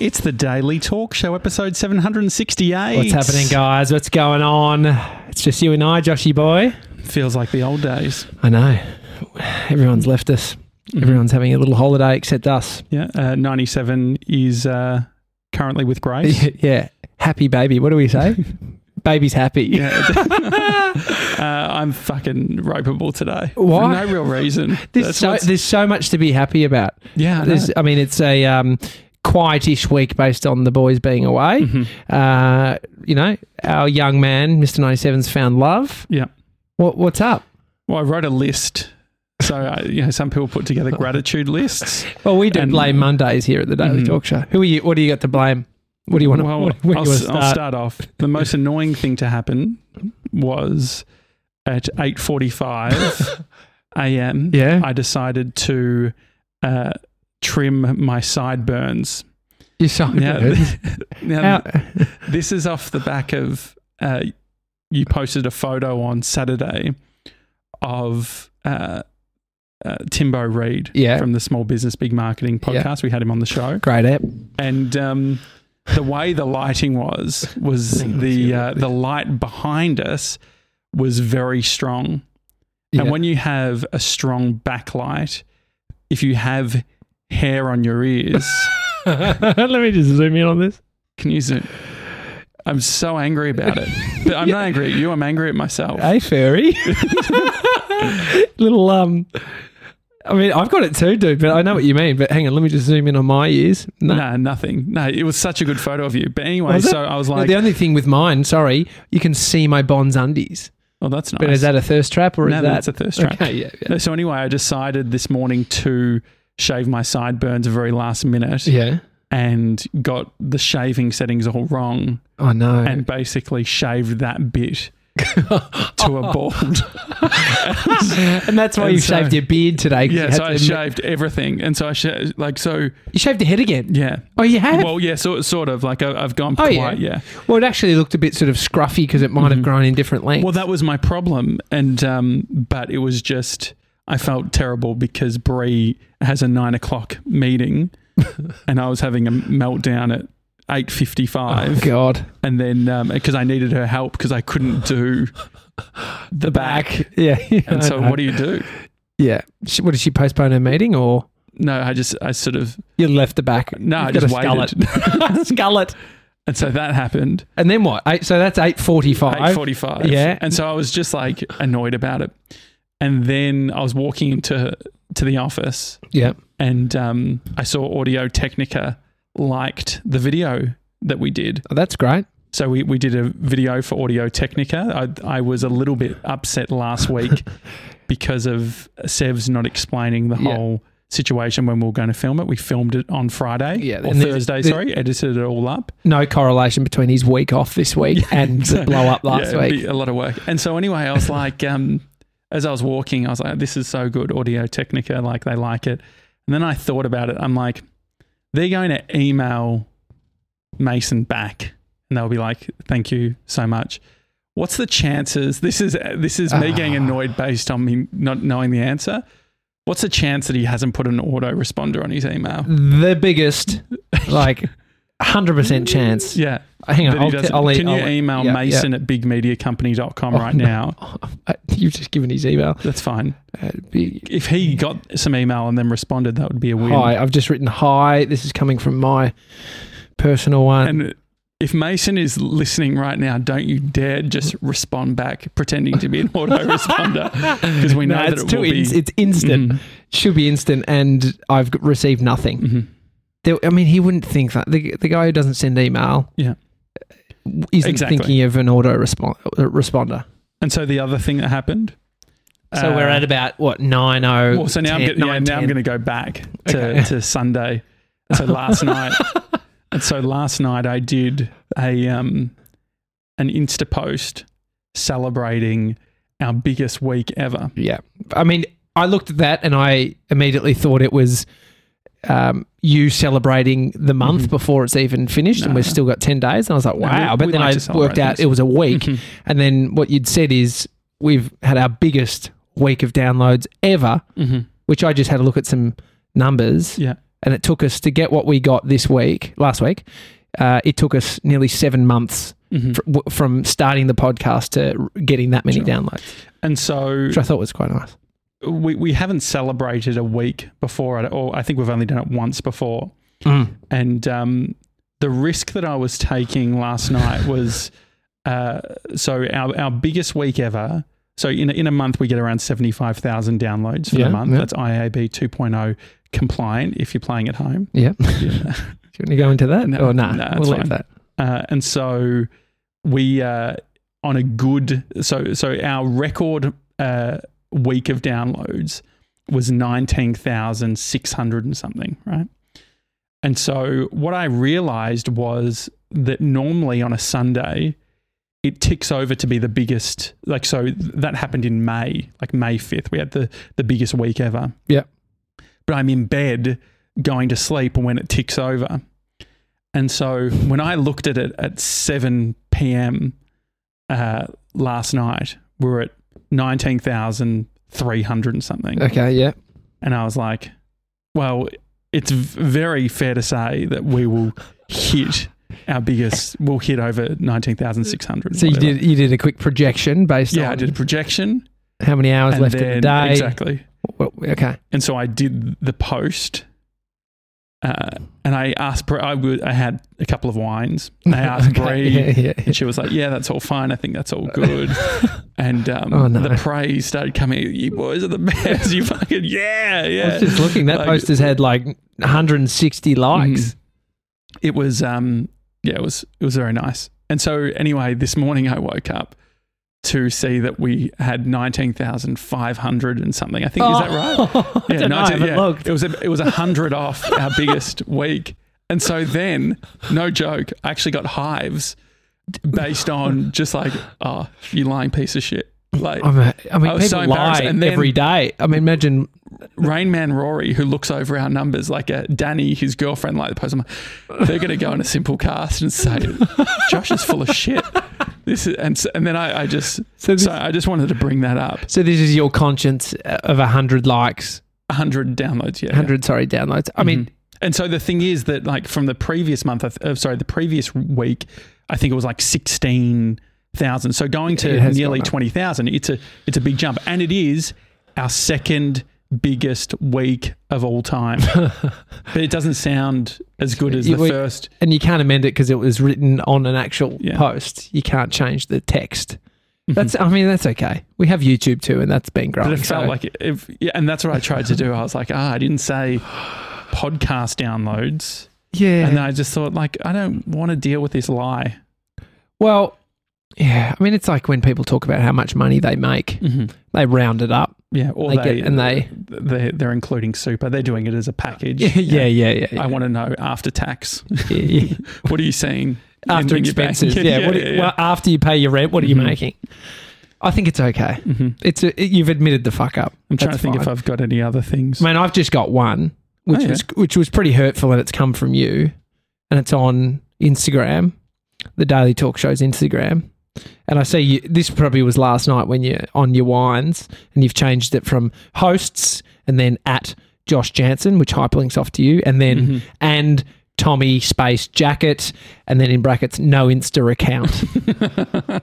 It's the Daily Talk Show, episode 768. What's happening, guys? What's going on? It's just you and I, Joshy boy. Feels like the old days. I know. Everyone's left us. Mm-hmm. Everyone's having a little holiday except us. Yeah, uh, 97 is uh, currently with Grace. yeah. Happy baby. What do we say? Baby's happy. Yeah. uh, I'm fucking ropeable today. Why? For no real reason. There's so, there's so much to be happy about. yeah, I. I mean, it's a um, quietish week based on the boys being away. Mhm. Uh, you know, our young man, Mr. 97's found love. Yeah. What, what's up? Well, I wrote a list. So, uh, you know, some people put together gratitude lists. Well, we do And- blame Mondays here at the Daily Mhm. Talk Show. Who are you? What do you got to blame? What do you want to? Well, what, I'll, do you want to I'll start? start off. The most annoying thing to happen was at 8.45 a.m. Yeah, I decided to uh, trim my sideburns. you saw Now, now this is off the back of uh, you posted a photo on Saturday of uh, uh, Timbo Reid Yeah. from the Small Business Big Marketing Yeah. podcast. We had him on the show, Great app. and um, the way the lighting was was the uh, the light behind us was very strong. Yeah. And when you have a strong backlight, if you have hair on your ears, Let me just zoom in on this. can you zoom? I'm so angry about it. But I'm not angry at you. I'm angry at myself. Hey, fairy. Little um. I mean, I've got it too, dude. But I know what you mean. But hang on, let me just zoom in on my ears. No. Nah, nothing. No, it was such a good photo of you. But anyway, Was it? so I was No, like, the only thing with mine, sorry, you can see my Bonds undies. oh, that's nice. But is that a thirst trap or no, is that that's a thirst trap. Okay, yeah, yeah. So anyway, I decided this morning to shave my sideburns very last minute Yeah. and got the shaving settings all wrong Oh no. and basically shaved that bit to a bald. and that's why And you so- shaved your beard today. yeah, so I shaved everything, and so I shaved like so. You shaved your head again. Yeah. Oh, you have. Well, yeah, sort sort of like I, I've gone Oh, quite yeah. Well, it actually looked a bit sort of scruffy because it might have Mhm. grown in different lengths. Well, that was my problem, and um, but it was just I felt terrible because Brie has a nine o'clock meeting, and I was having a meltdown at eight fifty oh, five, God. and then um, because I needed her help because I couldn't do the back, Yeah. and so what do you do? Yeah. She- What did she postpone her meeting or No, I just I sort of you left the back? no, I You've just got a waited, skullet. skullet. and so that happened. And then what? Eight, so that's eight forty-five. Eight forty-five. Yeah. and so I was just like annoyed about it, and then I was walking into to the office, Yeah. and um, I saw Audio Technica liked the video that we did. Oh, that's great. So we, we did a video for Audio Technica. I, I was a little bit upset last week because of Sev's not explaining the Yeah. whole situation when we were going to film it. We filmed it on Friday Yeah, or Thursday, the- sorry, edited it all up. No correlation between his week off this week and the blow up last Yeah, week. a lot of work. And so anyway, I was like, um, as I was walking, I was like, this is so good, Audio Technica, like they like it. And then I thought about it. I'm like, they're going to email Mason back, and they'll be like, thank you so much. What's the chances? This is this is me getting Ah. annoyed based on me not knowing the answer. What's the chance that he hasn't put an autoresponder on his email? The biggest, like, hundred percent chance. Yeah. Hang on. I'll, doesn't- I'll, Can you I'll- email yeah, Mason at bigmediacompany.com Oh, right no. now? yeah. You've just given his email. That's fine. Uh, be- if he got some email and then responded, that would be a win. Hi, I've just written hi. This is coming from my personal one. And if Mason is listening right now, don't you dare just respond back pretending to be an autoresponder because we know no, that it's it will be. it's instant. Mhm, Should be instant, and I've received nothing. mhm. There, I mean, he wouldn't think that the, the guy who doesn't send email, Yeah. isn't Exactly. thinking of an auto respon- uh, responder. And so the other thing that happened. So uh, we're at about what nine oh. Well, so now I'm 10, gonna, yeah, nine, now I'm going to go back to, Okay. to Sunday. So last night, and so last night I did a um an Insta post celebrating our biggest week ever. Yeah. I mean, I looked at that and I immediately thought it was um, you celebrating the month Mhm. before it's even finished, and we've still got 10 days. And I was like, No, wow. we- but then like I worked out things. it was a week. Mhm. And then what you'd said is we've had our biggest week of downloads ever, Mhm. which I just had a look at some numbers. Yeah. and it took us to get what we got this week, last week. Uh, it took us nearly seven months Mhm. fr- w- from starting the podcast to r- getting that many Sure. downloads, And so which I thought was quite nice. We, we haven't celebrated a week before, or I think we've only done it once before. And um, the risk that I was taking last night was uh, so our, our biggest week ever. So in a, in a month, we get around 75,000 downloads for Yeah, the month. yeah. That's IAB 2.0 compliant if you're playing at home. Yeah. Yeah. Do you want to go into that? No, or nah, no, we'll leave fine. that. Uh, and so we uh, on a good so so our record uh, week of downloads was nineteen thousand six hundred and something, right? And so what I realized was that normally on a Sunday it ticks over to be the biggest like so that happened in May, like May 5th. We had the the biggest week ever. Yeah. But I'm in bed going to sleep when it ticks over. And so when I looked at it at 7 p.m. Uh, last night, we were at 19,300 and something. Okay, yeah. And I was like, well, it's very fair to say that we will hit our biggest, we'll hit over 19,600. So you did you did a quick projection based Yeah, on I did a projection. how many hours left in the day. Exactly. Well, okay. And so I did the post. Uh, and I asked, I, would, I had a couple of wines. And I asked Okay, Brie, yeah, yeah, yeah. and she was like, "Yeah, that's all fine. I think that's all good." and um, Oh, no. the praise started coming. You boys are the best. You fucking yeah, yeah. I was just looking. That Like- post has had like 160 likes. Mhm. It was um, yeah, it was it was very nice. And so anyway, this morning I woke up to see that we had nineteen thousand five hundred and something. I think is that oh. right? Oh, I don't know. I yeah. looked. It was a, it was a hundred off our biggest week, and so then, no joke, I actually got hives based on just like, oh, you lying piece of shit. Like a, I mean, I was so people lie. And then- every day. I mean, imagine. Rain Man Rory, who looks over our numbers, like uh, Danny, his girlfriend, like the person. They're going to go on a Simplecast and say, Josh is full of shit. This is, and and then I, I just So this, so I just wanted to bring that up. so this is your conscience of 100 likes, hundred downloads, yeah. 100, sorry, downloads. I mean, Mhm. and so the thing is that like from the previous month, uh, sorry, the previous week, I think it was like sixteen thousand. So going to nearly twenty thousand, it's a it's a big jump, and it is our second biggest week of all time. but it doesn't sound as good as You- the we- first. and you can't amend it because it was written on an actual Yeah. post. You can't change the text. Mhm. That's, I mean, that's okay. We have YouTube too, and that's been growing. But it felt so- like if yeah, and that's what I tried to do. I was like, ah, I didn't say podcast downloads, yeah. and then I just thought like I don't want to deal with this lie. well, yeah. I mean, it's like when people talk about how much money they make, Mm-hmm. they round it up. Yeah, or They they, get- and they- they're, they're including super. They're doing it as a package. Yeah, yeah, yeah. yeah, yeah. I want to know after tax. Yeah, yeah. What are you seeing after in your bank? expenses. Yeah. what do you- Well, after you pay your rent, what are you Mhm. making? I think it's okay. Mhm. It's a, you've admitted the fuck up. I'm trying to think if. I've got any other things. I mean, I've just got one, which Oh, yeah. was which was pretty hurtful, and it's come from you, and it's on Instagram, the Daily Talk Show's Instagram. And I see you, this probably was last night when you're on your wines, and you've changed it from hosts and then at Josh Janssen, which hyperlinks off to you, and then Mhm. and Tommy Space Jacket, and then in brackets no Insta account.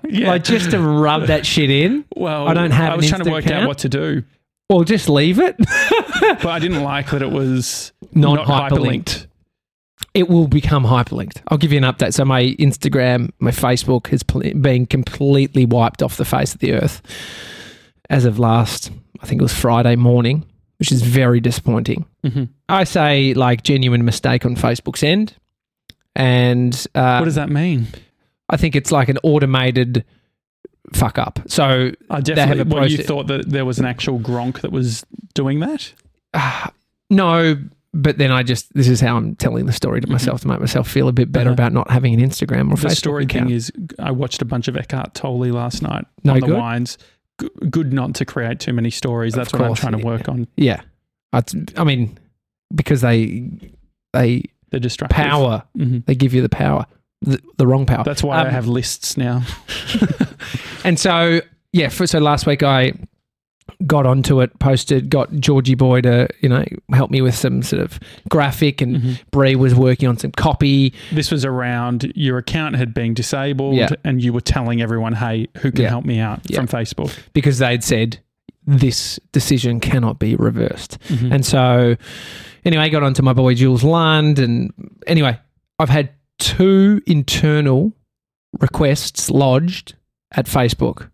yeah. Like just to rub that shit in, well, I don't have I was trying to work account. out what to do, Well, just leave it. but I didn't like that it was not, hyperlinked. It will become hyperlinked. I'll give you an update. So my Instagram, my Facebook has pl- been completely wiped off the face of the earth as of last, I think it was Friday morning, which is very disappointing. Mhm. I say like genuine mistake on Facebook's end, and uh, What does that mean? I think it's like an automated fuck up. So I definitely. have a Well, you thought that there was an actual Gronk that was doing that? uh, no. But then I just this is how I'm telling the story to myself to make myself feel a bit better Uh-huh. about not having an Instagram or the Facebook story account. thing is, I watched a bunch of Eckhart Tolle last night No on the good? wines. G- good not to create too many stories. That's what I'm trying to yeah. work on. Yeah, I, I mean, because they they The destructive power Mhm. they give you the power, the, the wrong power. That's why I Um, have lists now. And so yeah, for, so last week I got onto it, posted, got Georgie Boy to you know help me with some sort of graphic, and Mm-hmm. Bree was working on some copy. This was around your account had been disabled, Yeah. and you were telling everyone, "Hey, who can Yeah. help me out Yeah. from Facebook?" because they'd said this decision cannot be reversed. Mhm. And so, anyway, I got onto my boy Jules Lund. And anyway, I've had two internal requests lodged at Facebook.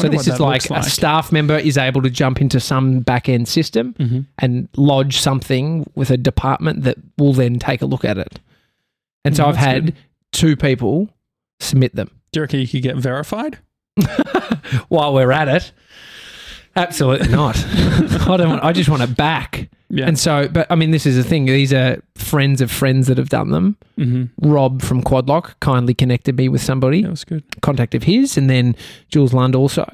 So this is like, like. a staff member is able to jump into some back end system Mhm. and lodge something with a department that will then take a look at it. And so Mm, I've had good. two people submit them. Do you reckon you could get verified? While we're at it, absolutely not. I don't. Want, I just want it back. Yeah. And so, but I mean, this is the thing. These are friends of friends that have done them. hmm Rob from Quad Lock kindly connected me with somebody, That was good. contact of his, and then Jules Lund also.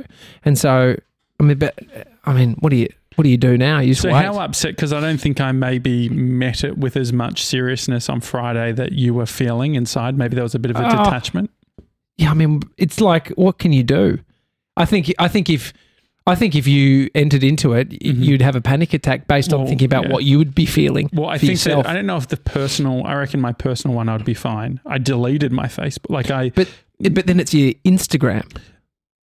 And so, I mean, but I mean, what do you what do you do now? You So wait. how upset? Because I don't think I maybe met it with as much seriousness on Friday that you were feeling inside. Maybe there was a bit of a Oh. detachment. yeah, I mean, it's like, what can you do? I think I think if I think if you entered into it, y Mhm. you'd have a panic attack based on Well, thinking about yeah. what you would be feeling. Well, I think yourself. that I don't know if the personal. I reckon my personal one I'd be fine. I deleted my Facebook. Like I But but then it's your Instagram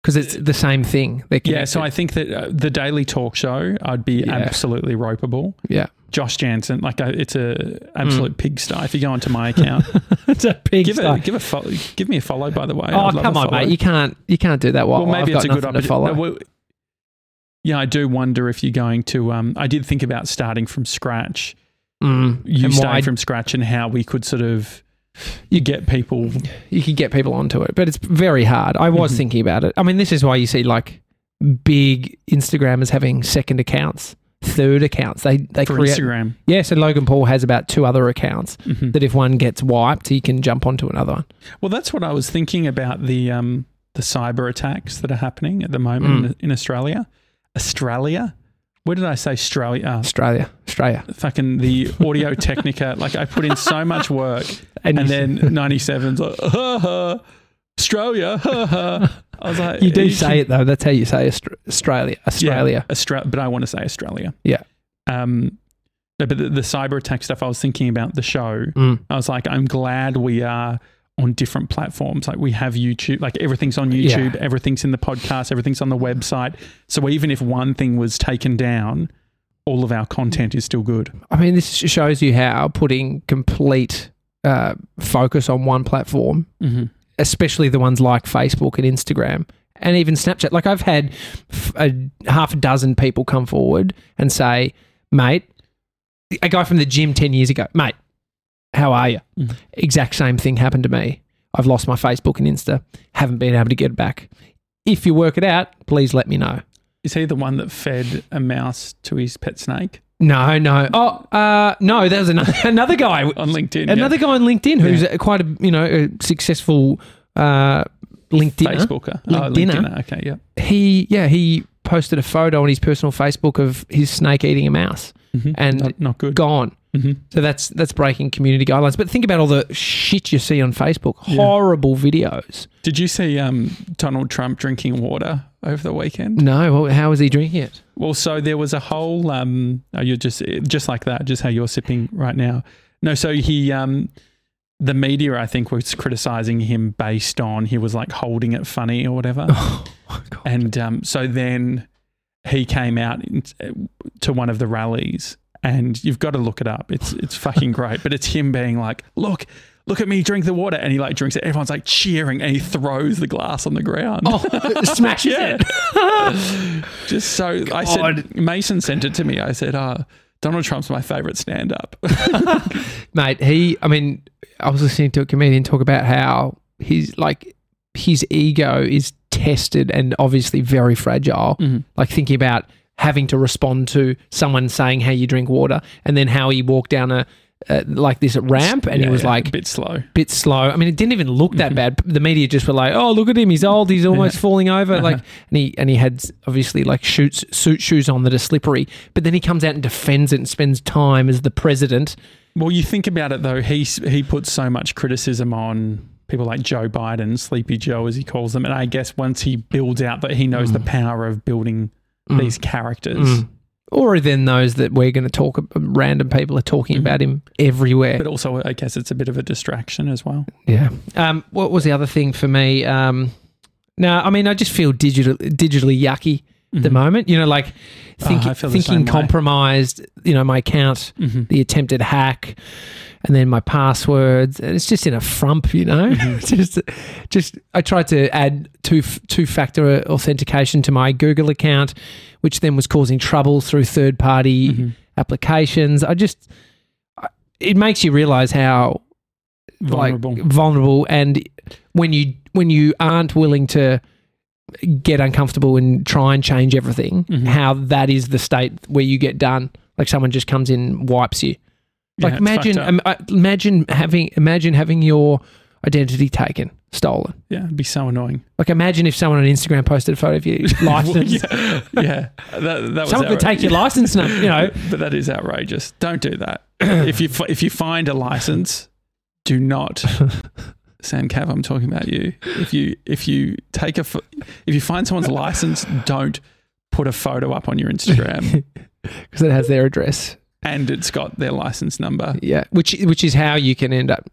because it's the same thing. Yeah. So. I think that uh, the daily talk show I'd be Yeah. absolutely ropeable. yeah, Josh Janssen, like I, it's a Mm. absolute pigsty. If you go onto my account, it's a big give a give a follow, give me a follow. By the way, Oh I'd come on, follow. mate! You can't you can't do that. While well, maybe I've it's a good opportunity. Follow. No, well, yeah, I do wonder if you're going to. Um, I did think about starting from scratch. Mm. You starting from scratch, and how we could sort of you get people. you could get people onto it, but it's very hard. I was Mhm. thinking about it. I mean, this is why you see like big Instagrammers having second accounts, third accounts. They they For create. Instagram, Yeah, so Logan Paul has about two other accounts Mhm. that if one gets wiped, he can jump onto another one. Well, that's what I was thinking about the um, the cyber attacks that are happening at the moment Mm. in, in Australia. Australia? Where did I say Australia? Uh, Australia, Australia, fucking the Audio Technica. like I put in so much work, and, you- then 97's like, ha, ha, Australia. Ha. I was like, you do can- say it though. That's how you say Aust- Australia, Australia. Yeah, Austra- but I want to say Australia. Yeah. Um, but the, the cyber attack stuff, I was thinking about the show. Mm. I was like, I'm glad we are on different platforms. Like we have YouTube, like everything's on YouTube, Yeah. everything's in the podcast, everything's on the website. So even if one thing was taken down, all of our content is still good. I mean, this shows you how putting complete uh, focus on one platform Mm-hmm. especially the ones like Facebook and Instagram and even Snapchat. Like I've had a half a dozen people come forward and say, "Mate, a guy from the gym 10 years ago, mate, how are you?" Mhm. Exact same thing happened to me. I've lost my Facebook and Insta, haven't been able to get it back. If you work it out, please let me know. Is he the one that fed a mouse to his pet snake No, no. Oh, uh, no, there's another, another guy. on LinkedIn? yeah. Another guy on LinkedIn who's a, quite a, you know, a successful uh, LinkedIn. Facebooker. Oh, LinkedIner. LinkedIner. Okay, yeah. he yeah he posted a photo on his personal Facebook of his snake eating a mouse Mhm. And- not, not good. gone. Hmm So that's that's breaking community guidelines. But think about all the shit you see on Facebook. Yeah. Horrible videos. Did you see um, Donald Trump drinking water over the weekend? No, well, was he drinking it? Well, so there was a whole. Um, oh, you're just just like that, just how you're sipping right now. No, so he, um, the media, I think, was criticizing him based on he was like holding it funny or whatever, Oh my god. and um, so then he came out to one of the rallies, and you've got to look it up. It's it's fucking great, but it's him being like, look. Look at me drink the water, and he like drinks it. Everyone's like cheering, and he throws the glass on the ground. Oh, smashes it. Just so I said, Mason sent it to me. I said, uh, Donald Trump's my favorite stand up. Mate, he I mean, I was listening to a comedian talk about how he's like his ego is tested and obviously very fragile. Mhm. Like thinking about having to respond to someone saying how you drink water and then how he walked down a uh, like this ramp and he was yeah, like a bit slow. bit slow. I mean, it didn't even look that Mhm. bad. The media just were like, "Oh, look at him. He's old. He's almost Yeah. falling over." Uh-huh. Like, and he and he had obviously like shoots suit shoes on that are slippery. But then he comes out and defends it and spends time as the president. Well, you think about it though. He he puts so much criticism on people like Joe Biden, Sleepy Joe, as he calls them, and I guess once he builds out that he knows Mm. the power of building Mm. these characters. Mm. Or then those that we're going to talk. Random people are talking Mhm. about him everywhere. But also, I guess it's a bit of a distraction as well. Yeah. Um, what was the other thing for me? Um, no, I mean, I just feel digital, digitally yucky at the moment. You know, like think, Oh, I feel the thinking compromised. You know, my account, Mhm. the attempted hack, and then my passwords. And it's just in a frump. You know, Mhm. just, just. I tried to add two two factor authentication to my Google account, which then was causing trouble through third party Mhm. applications. I just. It makes you realize how Vulnerable. like vulnerable and when you when you aren't willing to get uncomfortable and try and change everything Mhm. how that is the state where you get done like someone just comes in wipes you like Yeah, imagine um, uh, imagine having imagine having your identity taken stolen yeah, it'd be so annoying. like imagine if someone on instagram posted a photo of you license yeah, yeah. That, that was someone could take your license number you know but that is outrageous. Don't do that. if you if you find a license, do not. Sam Cav, I'm talking about you. If you if you take a if you find someone's license, don't put a photo up on your Instagram because it has their address and it's got their license number. Yeah, which which is how you can end up.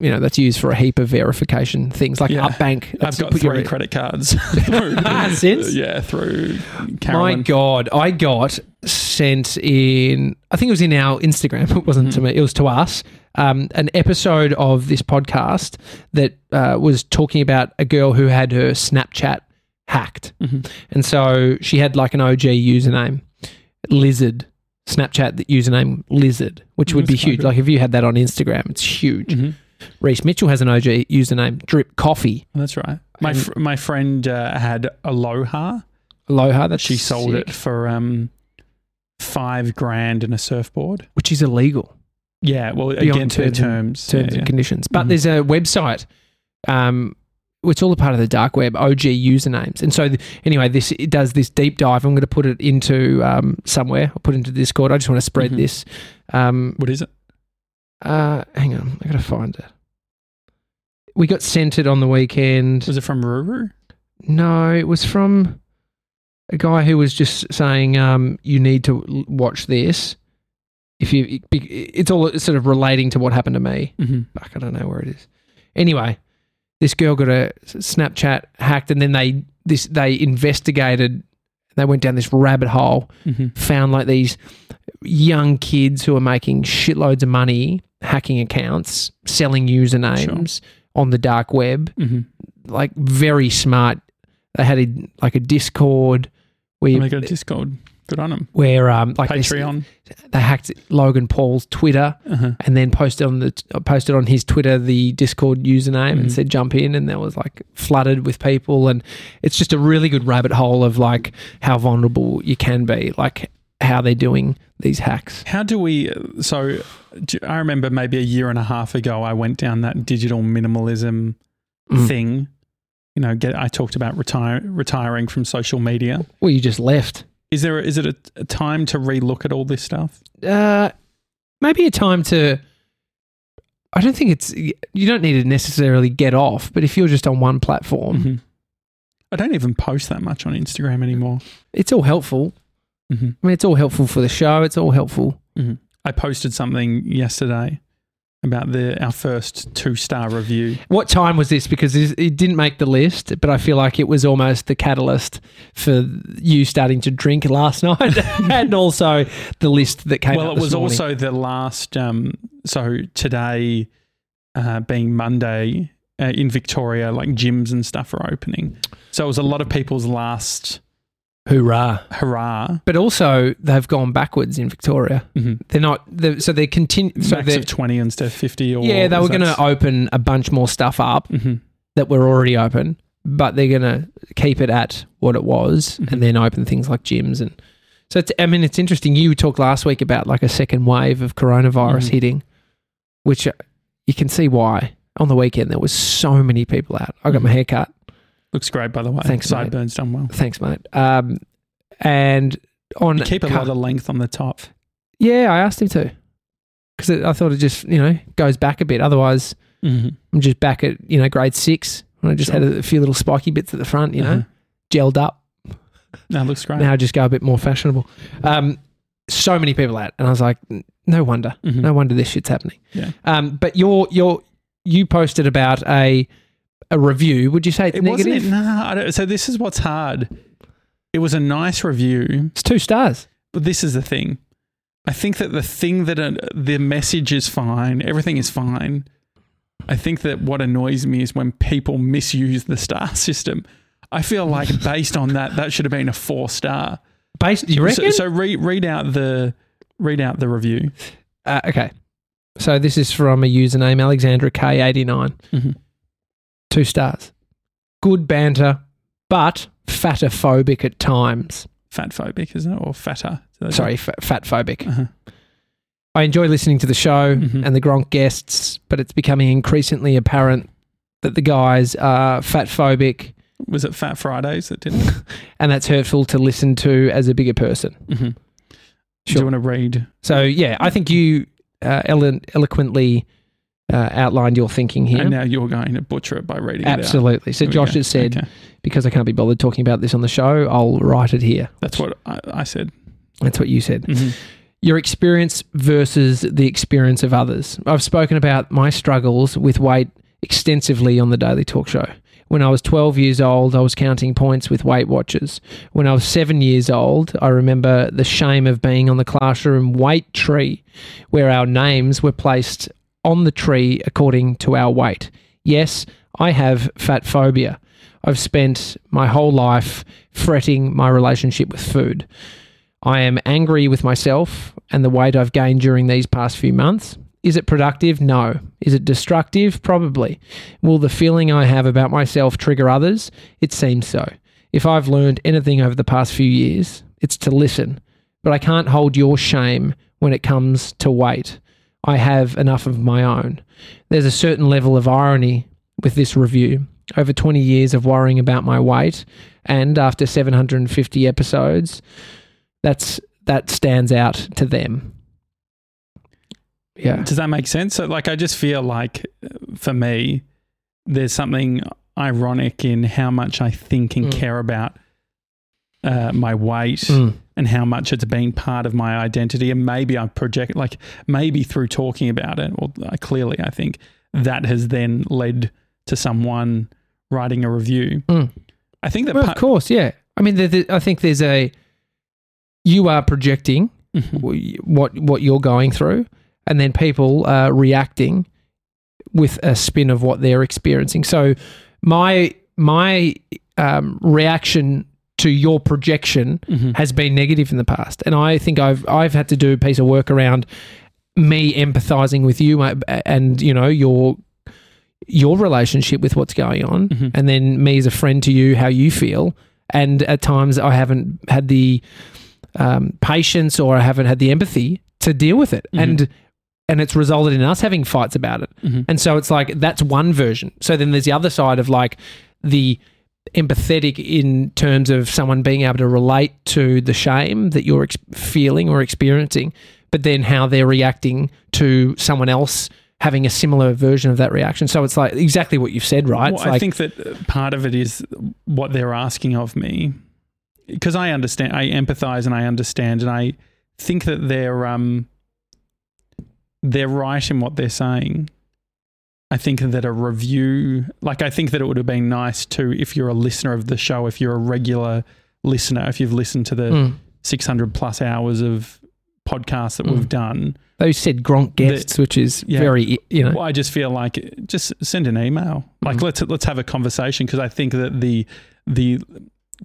You know, that's used for a heap of verification things like Yeah. Upbank. I've got put your- three credit cards. through, Since? yeah, through My God, I got sent in. I think it was in our Instagram. It wasn't to Mhm. me. It was to us. Um, an episode of this podcast that uh, was talking about a girl who had her Snapchat hacked, Mhm. and so she had like an OG username, Lizard. Snapchat the username Lizard, which would be huge. good. Like if you had that on Instagram, it's huge. Mhm. Reese Mitchell has an OG username, Drip Coffee. That's right. My fr- my friend uh, had Aloha. Aloha. That She sold sick, it for um five grand and a surfboard. which is illegal. Yeah, well, their terms and- terms. terms yeah, and conditions. But Mhm. there's a website. Um, it's all a part of the dark web. OG usernames, and so th- anyway, this it does this deep dive. I'm going to put it into um, somewhere. I'll put it into Discord. I just want to spread Mhm. this. Um, What is it? uh, hang on, I got to find it. We got sent it on the weekend. Was it from Ruru? No, it was from a guy who was just saying, um, "You need to watch this." If you, it's all sort of relating to what happened to me. Mm-hmm. Fuck, I don't know where it is. Anyway, this girl got a Snapchat hacked, and then they this they investigated. They went down this rabbit hole, Mm-hmm. found like these young kids who are making shitloads of money hacking accounts, selling usernames on the dark web. Mm-hmm. Like very smart. They had a, like a Discord where Oh you, my god, Discord. Good on them. where um like this- Patreon. they hacked Logan Paul's Twitter Uh-huh. and then posted on the posted on his Twitter the Discord username Mhm. and said jump in and that was like flooded with people and it's just a really good rabbit hole of like how vulnerable you can be like how they're doing these hacks. How do we? So, do- I remember maybe a year and a half ago, I went down that digital minimalism Mm. thing. You know, get I talked about retire, retiring from social media. Well, you just left. Is there is it a, a time to relook at all this stuff? Uh, maybe a time to. I don't think it's you don't need to necessarily get off, but if you're just on one platform, Mhm. I don't even post that much on Instagram anymore. it's all helpful. hmm I mean, it's all helpful for the show. It's all helpful. I posted something yesterday about the our first two star review. What time was this? Because it didn't make the list, but I feel like it was almost the catalyst for you starting to drink last night, and also the list that came. well, it was morning. also the last. Um, so today, uh, being Monday uh, in Victoria, like gyms and stuff are opening. So it was a lot of people's last hoorah. hurrah. But also, they've gone backwards in Victoria. Mm-hmm. They're not. They're, so they continue. So Max they're, of twenty instead of fifty. Or yeah, they were going to open a bunch more stuff up Mhm. that were already open, but they're going to keep it at what it was, Mhm. and then open things like gyms and. So it's, I mean, it's interesting. You talked last week about like a second wave of coronavirus Mhm. hitting, which uh, you can see why. On the weekend, there was so many people out. I got my Mhm. hair cut. Looks great, by the way. Thanks, mate. Sideburns done well. Thanks, mate. Um, and on You keep a lot of length on the top. yeah, I asked him to because I thought it just you know goes back a bit. Otherwise, Mm-hmm. I'm just back at you know grade six when I just Sure. had a few little spiky bits at the front, you know, Uh-huh. gelled up. That looks great. now I just go a bit more fashionable. Um, so many people out, and I was like, no wonder, Mhm. no wonder this shit's happening. Yeah. Um, but you're you're you posted about a a review. Would you say it's It negative? wasn't. Nah, I don't, so this is what's hard. It was a nice review, It's two stars. but this is the thing. I think that the thing that uh, the message is fine, everything is fine. I think that what annoys me is when people misuse the star system. I feel like based on that, that should have been a four star. Based, you reckon? So, so read read out the read out the review. Uh, okay. So this is from a username Alexandra K89. Mhm. Two stars. Good banter, but fatophobic at times. Fat phobic, isn't it? Or fatter? Sorry, fa- fat phobic. Uh-huh. I enjoy listening to the show Mhm. and the Gronk guests, but it's becoming increasingly apparent that the guys are fat phobic Was it Fat Fridays that did it? and that's hurtful to listen to as a bigger person. hmm Do you want to read? So, yeah, I think you uh, elo- eloquently uh, outlined your thinking here. And now you're going to butcher it by reading it. Absolutely. So Josh has said, Okay. because I can't be bothered talking about this on the show, I'll write it here. That's what I, I said. That's what you said. Mhm. Your experience versus the experience of others. I've spoken about my struggles with weight extensively on the Daily Talk Show. When I was 12 years old, I was counting points with Weight Watchers. When I was seven years old, I remember the shame of being on the classroom weight tree, where our names were placed on the tree according to our weight. Yes, I have fat phobia. I've spent my whole life fretting my relationship with food. I am angry with myself and the weight I've gained during these past few months. Is it productive? No. Is it destructive? Probably. Will the feeling I have about myself trigger others? It seems so. If I've learned anything over the past few years, it's to listen. But I can't hold your shame when it comes to weight. I have enough of my own. There's a certain level of irony with this review. Over 20 years of worrying about my weight, and after 750 episodes, that's that stands out to them. Yeah. Does that make sense? So, like, I just feel like uh, for me, there's something ironic in how much I think and Mm. care about uh, my weight Mm. And how much it's been part of my identity. And maybe I project, like, maybe through talking about it, or uh, clearly, I think that has then led to someone writing a review. Mm. I think that Well, part, of course, yeah. I mean, the, the, I think there's a you are projecting Mhm. what what you're going through, and then people are reacting with a spin of what they're experiencing. So my my um, reaction to your projection Mhm. has been negative in the past, and I think I've I've had to do a piece of work around me empathizing with you uh, and you know your your relationship with what's going on, Mhm. and then me as a friend to you, how you feel. And at times, I haven't had the um, patience or I haven't had the empathy to deal with it, Mhm. and and it's resulted in us having fights about it. Mhm. And so it's like that's one version. So then there's the other side of like the empathetic in terms of someone being able to relate to the shame that you're ex- feeling or experiencing, but then how they're reacting to someone else having a similar version of that reaction. So it's like exactly what you've said, right? Well, I like, think that uh, part of it is what they're asking of me, because I understand, I empathize, and I understand, and I think that they're um they're right in what they're saying. I think that a review, like I think that it would have been nice too if you're a listener of the show, if you're a regular listener, if you've listened to the Mm. 600 plus hours of podcasts that Mm. we've done. They said Gronk guests, which is Yeah. very, you know. Well, I just feel like just send an email. Like Mhm. let's let's have a conversation because I think that the the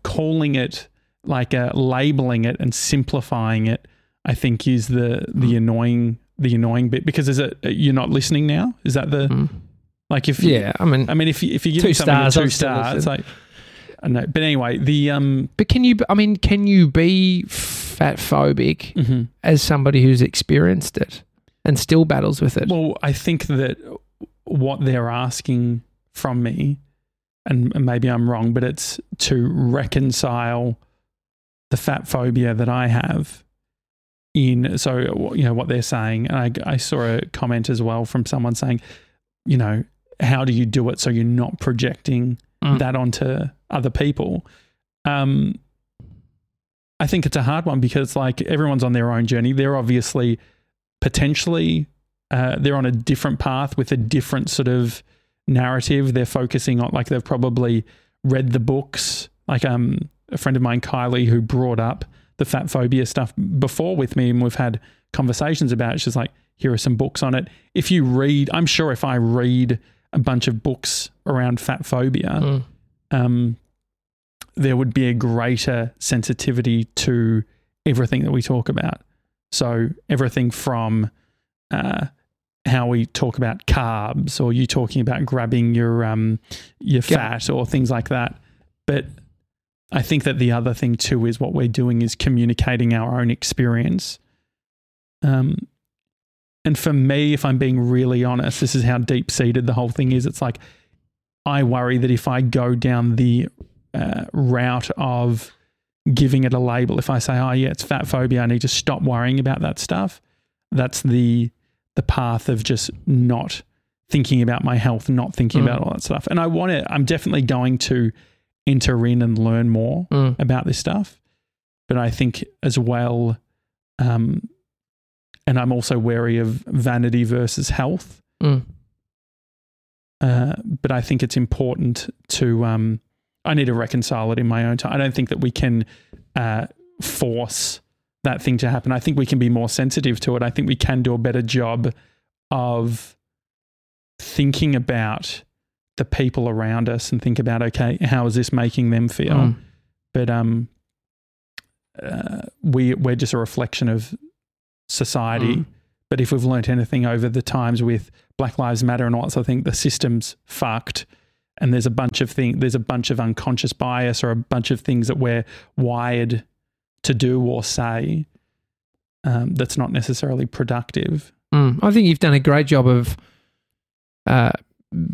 calling it like uh, labeling it and simplifying it, I think is the the Mm. annoying the annoying bit because is it you're not listening now? Is that the Mm. like if you, Yeah, I mean, I mean if you, if you give Two something stars, two stars, listen. like I don't know. But anyway, the um but can you? I mean, can you be fat phobic mhm. as somebody who's experienced it and still battles with it? Well, I think that what they're asking from me, and maybe I'm wrong, but it's to reconcile the fat phobia that I have in. So, you know, what they're saying. And I, I saw a comment as well from someone saying, you know, how do you do it so you're not projecting Mm. that onto other people? Um, I think it's a hard one because like everyone's on their own journey. They're obviously potentially uh, they're on a different path with a different sort of narrative. They're focusing on like they've probably read the books. Like um, a friend of mine, Kylie, who brought up the fat phobia stuff before with me, and we've had conversations about it. She's like, here are some books on it. If you read, I'm sure if I read a bunch of books around fat phobia, Mm. um, there would be a greater sensitivity to everything that we talk about. So everything from uh, how we talk about carbs, or you talking about grabbing your um, your fat, or things like that. But I think that the other thing too is what we're doing is communicating our own experience. Um, and for me, if I'm being really honest, this is how deep seated the whole thing is. It's like I worry that if I go down the uh, route of giving it a label, if I say, "Oh yeah, it's fat phobia," I need to stop worrying about that stuff. That's the the path of just not thinking about my health, not thinking Mm. about all that stuff. And I want to. I'm definitely going to enter in and learn more Mm. about this stuff. But I think as well, um, and I'm also wary of vanity versus health. Mm. Uh, but I think it's important to. Um, I need to reconcile it in my own time. I don't think that we can uh, force that thing to happen. I think we can be more sensitive to it. I think we can do a better job of thinking about the people around us and think about okay, how is this making them feel? Mm. but um, uh, we we're just a reflection of society. Mm. But if we've learnt anything over the times with Black Lives Matter and all that sort of the system's fucked, and there's a bunch of thing, there's a bunch of unconscious bias or a bunch of things that we're wired to do or say um, that's not necessarily productive. Mm. I think you've done a great job of uh,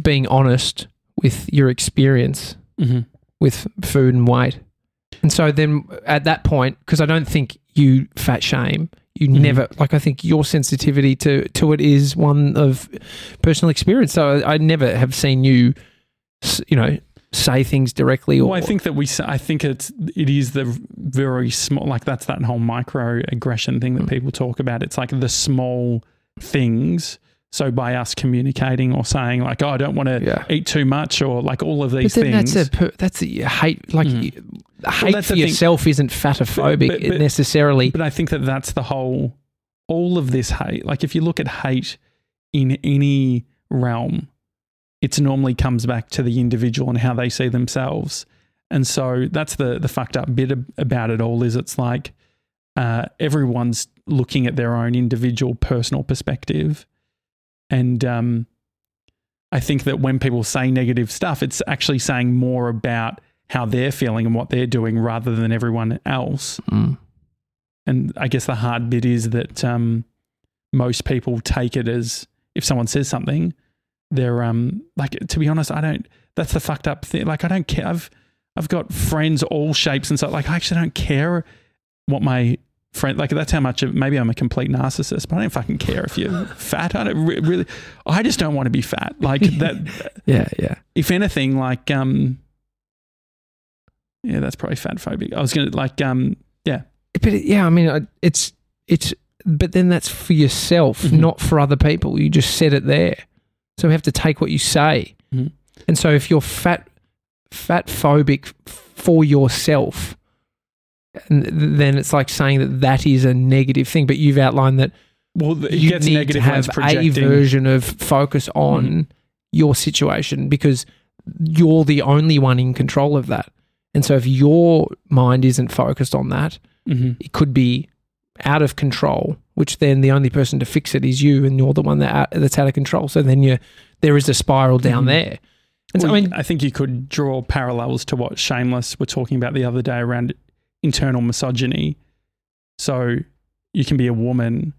being honest with your experience Mm-hmm. with food and weight. And so then at that point, because I don't think you fat shame, you Mhm. never like. I think your sensitivity to to it is one of personal experience. So I, I never have seen you, you know, say things directly. Or Well, I think that we, I think it's, it is the very small, like that's that whole microaggression thing that Mm. people talk about. It's like the small things. So by us communicating or saying like, oh, I don't want to yeah. eat too much or like all of But these then things. that's a per- that's a hate like you- hate that's for the thing. yourself isn't fatophobic But- but- necessarily. But I think that that's the whole, all of this hate. Like if you look at hate in any realm, it's normally comes back to the individual and how they see themselves. And so that's the the fucked up bit about it all is it's like uh, everyone's looking at their own individual personal perspective, and um, I think that when people say negative stuff, it's actually saying more about how they're feeling and what they're doing rather than everyone else. Mm. And I guess the hard bit is that um, most people take it as if someone says something, they're um like to be honest, I don't. That's the fucked up thing. Like I don't care. I've I've got friends all shapes and so like I actually don't care what my friend like that's how much of maybe I'm a complete narcissist, but I don't fucking care if you're fat. I don't re- really. I just don't want to be fat. Like that. Yeah, yeah. if anything, like um. Yeah, that's probably fat phobic. I was gonna like um yeah. But it, yeah, I mean, it's it's. But then that's for yourself, Mhm. not for other people. You just said it there, so we have to take what you say. Mhm. And so, if you're fat, fat phobic for yourself, then it's like saying that that is a negative thing. But you've outlined that well it you gets need negative to have a. Mm-hmm. version of focus on your situation because you're the only one in control of that. And so, if your mind isn't focused on that, Mhm. it could be out of control, which then the only person to fix it is you, and you're the one that out, that's out of control. So then you there is a spiral down Mhm. there. And so, I mean, I think you could draw parallels to what Shameless were talking about the other day around internal misogyny. So you can be a woman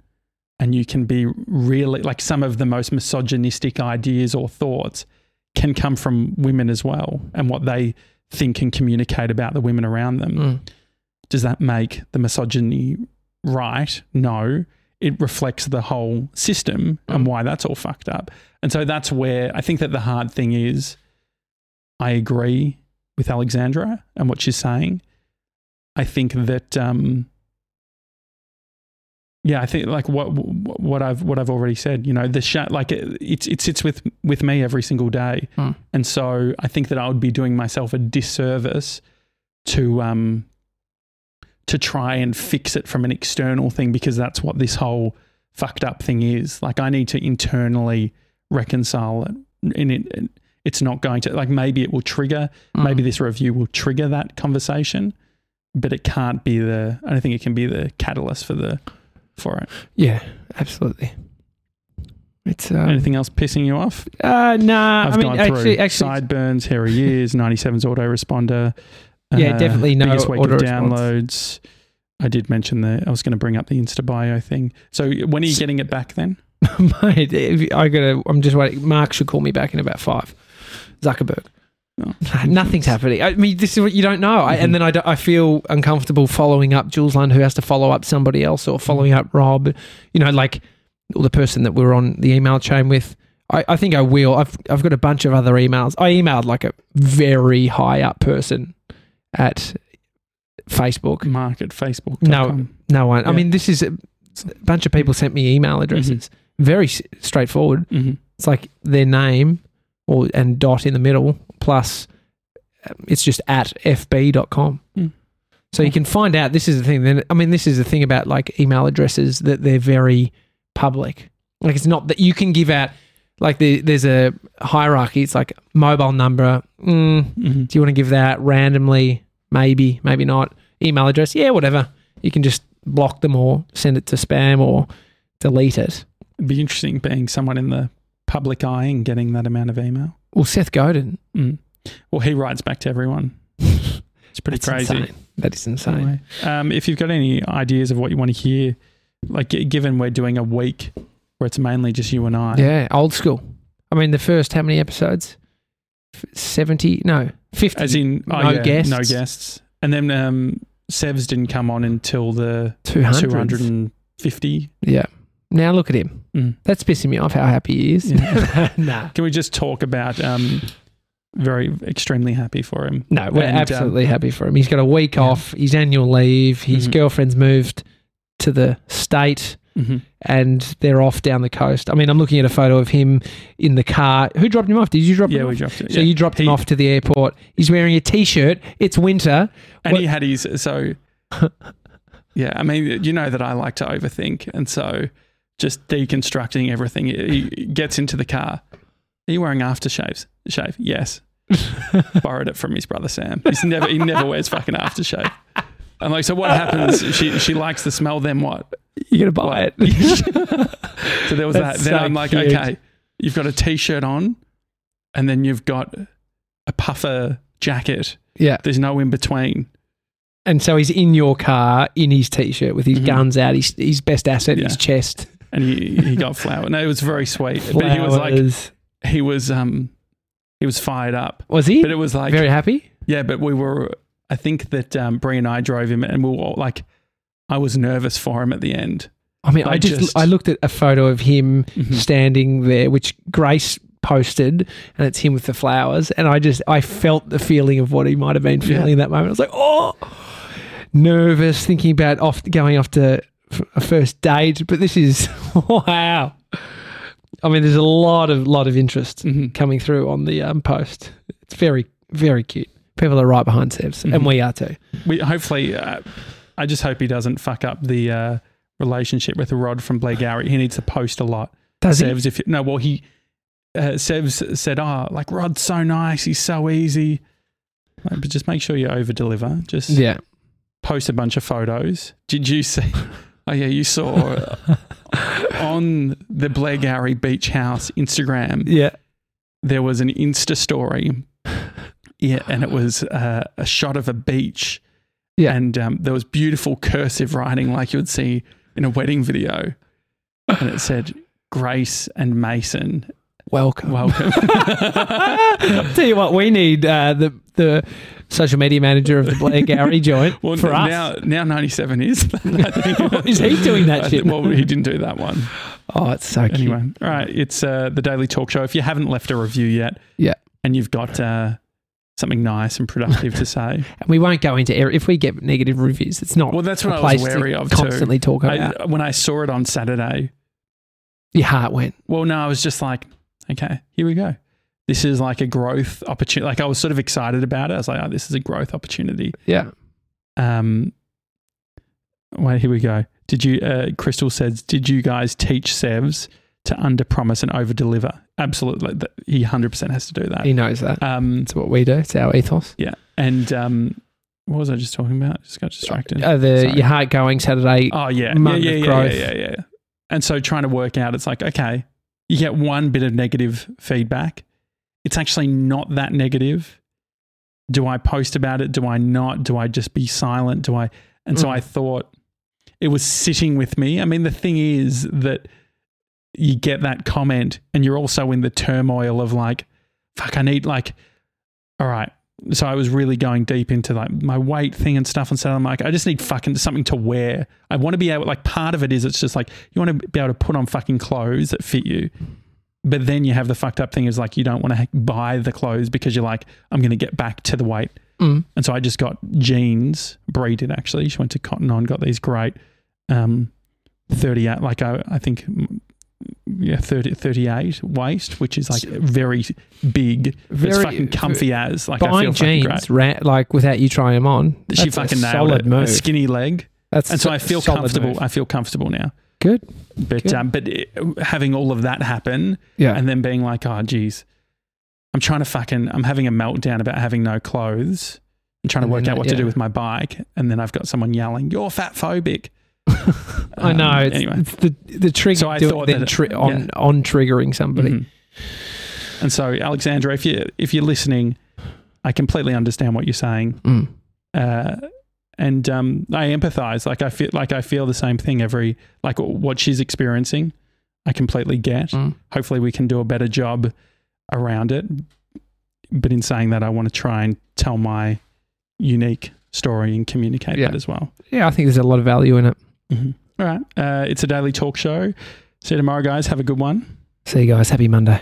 and you can be really like some of the most misogynistic ideas or thoughts can come from women as well and what they think and communicate about the women around them. mm, Does that make the misogyny right? No. It reflects the whole system and Mm. why that's all fucked up. And so that's where I think that the hard thing is I agree with Alexandra and what she's saying. I think that um, yeah, I think like what what I've what I've already said. You know, the sh- like it, it it sits with with me every single day, Hmm. and so I think that I would be doing myself a disservice to um to try and fix it from an external thing because that's what this whole fucked up thing is. Like I need to internally reconcile it, and it, it's not going to like maybe it will trigger Mm. maybe this review will trigger that conversation, but it can't be the. I don't think it can be the catalyst for the for it. Yeah, absolutely. It's um, Anything else pissing you off? Uh, nah, I've I mean, gone actually, through actually, sideburns, hairy ears, 97's autoresponder. Yeah, definitely no biggest week of downloads. I did mention the. I was going to bring up the Insta bio thing. So when are you getting it back then? mate, I gotta. I'm just waiting. Mark should call me back in about five. Zuckerberg. Oh. Nothing's happening. I mean, this is what you don't know. I, Mhm. and then I, I feel uncomfortable following up Jules Lund, who has to follow up somebody else, or following Mm-hmm. up Rob. You know, like or the person that we're on the email chain with. I, I think I will. I've I've got a bunch of other emails. I emailed like a very high up person at Facebook. Mark at Facebook. No. No one. I mean, this is a, a bunch of people sent me email addresses. Very s- straightforward. hmm It's like their name or and dot in the middle plus um, it's just at fb.com. Mm. So you can find out this is the thing then I mean this is the thing about like email addresses that they're very public. Like it's not that you can give out like the, there's a hierarchy. It's like mobile number. Mm, hmm do you want to give that randomly? Maybe, maybe not. Email address, yeah, whatever. You can just block them or send it to spam or delete it. It'd be interesting being someone in the public eye and getting that amount of email. Well, Seth Godin. Mm. Well, he writes back to everyone. It's pretty That's crazy. insane. That is insane. Anyway, um, if you've got any ideas of what you want to hear, like given we're doing a week where it's mainly just you and I, Yeah, old school. I mean, the first how many episodes? Seventy? No, fifty. as in oh, No yeah, guests. no guests, and then um, Sevs didn't come on until the two two hundred. hundred and fifty. Yeah. Now look at him. Mm. That's pissing me off. How happy he is. Yeah. nah. Can we just talk about? Um, very extremely happy for him. No, we're And, um, absolutely happy for him. He's got a week Yeah. off. His annual leave. His Mhm. girlfriend's moved to the state. hmm and they're off down the coast. I mean, I'm looking at a photo of him in the car. Who dropped him off? Did you drop Yeah, him we off? dropped it. So yeah. you dropped him off to the airport. He's wearing a t-shirt. It's winter. and What- he had his so. yeah, I mean, you know that I like to overthink, and so just deconstructing everything. He gets into the car. Are you wearing aftershaves? Shave? Yes. Borrowed it from his brother Sam. He's never he never wears fucking aftershave. I'm like, so what happens? She she likes the smell. Then what? You're gonna buy What? it. So there was that. That's Then so I'm like, cute. okay, you've got a t-shirt on, and then you've got a puffer jacket. yeah. There's no in between. And so he's in your car in his t-shirt with his Mhm. guns out. His his best asset, Yeah. his chest. And he, he got flowers. No, it was very sweet. But he was like he was um he was fired up. was he But it was like very happy? yeah, but we were I think that um Bree and I drove him and we were all, like I was nervous for him at the end. I mean, I, I just, just- I looked at a photo of him Mhm. standing there, which Grace posted, and it's him with the flowers. And I just, I felt the feeling of what he might have been feeling Yeah. in that moment. I was like, oh, nervous, thinking about off going off to a first date. But this is wow. I mean, there's a lot of lot of interest Mhm. coming through on the um, post. It's very very cute. People are right behind Sebs, and Mhm. we are too. We hopefully uh, I just hope he doesn't fuck up the uh relationship with Rod from Blairgowrie. He needs to post a lot. Does he? If you, no, well he uh, Sevs said, "Oh, like Rod's so nice. He's so easy." Like, But just make sure you over deliver. Just Yeah. post a bunch of photos. Did you see? Oh yeah, you saw on the Blairgowrie Beach House Instagram. Yeah. There was an Insta story. Yeah, and it was uh, a shot of a beach. Yeah. and um, there was beautiful cursive writing like you would see in a wedding video, and it said Grace and Mason. Welcome. Welcome. I'll tell you what, we need uh, the the social media manager of the Blairgowrie joint Well, for us. now now ninety seven is. Is he doing that shit? Well, he didn't do that one. oh, it's so cute. Anyway, all right. It's uh, the Daily Talk Show. If you haven't left a review yet, Yeah. and you've got uh, something nice and productive to say. And we won't go into er- if we get negative reviews. It's not Well, that's what I was wary of too. constantly talk about. I, when I saw it on Saturday, Your heart went. well, no, I was just like, okay, here we go. This is like a growth opportunity. Like I was sort of excited about it. I was like, oh, this is a growth opportunity. Yeah. Um, wait, here we go. Did you, uh, Crystal says, did you guys teach Sevs to under promise and over deliver? Absolutely. He 100% has to do that. He knows that. Um, It's what we do. It's our ethos. yeah. And um, what was I just talking about? Just got distracted. Uh, the Sorry. your heart going Saturday. Oh yeah, yeah, yeah, of yeah, growth. yeah, yeah, yeah. And so trying to work out, it's like okay, you get one bit of negative feedback. It's actually not that negative. Do I post about it? Do I not? Do I just be silent? Do I? And so Mm. I thought it was sitting with me. I mean, the thing is that you get that comment, and you're also in the turmoil of like, fuck, I need like, all right. So I was really going deep into like my weight thing and stuff. And so I'm like, I just need fucking something to wear. I want to be able, like, part of it is it's just like you want to be able to put on fucking clothes that fit you. But then you have the fucked up thing is like you don't want to buy the clothes because you're like, I'm going to get back to the weight. Mm. And so I just got jeans. Bree did actually. She went to Cotton On, got these great um, 38, like I, I think, mm, yeah, 30, 38 waist, which is like very big. but it's Very- fucking comfy as. Like I feel jeans, great. ra- like without you trying them on. She fucking nailed it. Move. A skinny leg. That's And so I feel comfortable. move. I feel comfortable now. Good. But Good. um, but it, having all of that happen Yeah. and then being like, oh, geez, I'm trying to fucking, I'm having a meltdown about having no clothes and trying to work out what to do with my bike. And then I've got someone yelling, you're fat phobic. I know. Um, It's, anyway. it's the the trigger So I thought that- tri- on yeah. on triggering somebody. Mhm. And so, Alexandra, if you if you're listening, I completely understand what you're saying, Mm. uh, and um, I empathize. Like I feel like I feel the same thing every like what she's experiencing. I completely get. Mm. Hopefully, we can do a better job around it. But in saying that, I want to try and tell my unique story and communicate Yeah. that as well. Yeah, I think there's a lot of value in it. All right, uh, it's a daily talk show. See you tomorrow, guys. Have a good one. See you guys. Happy Monday.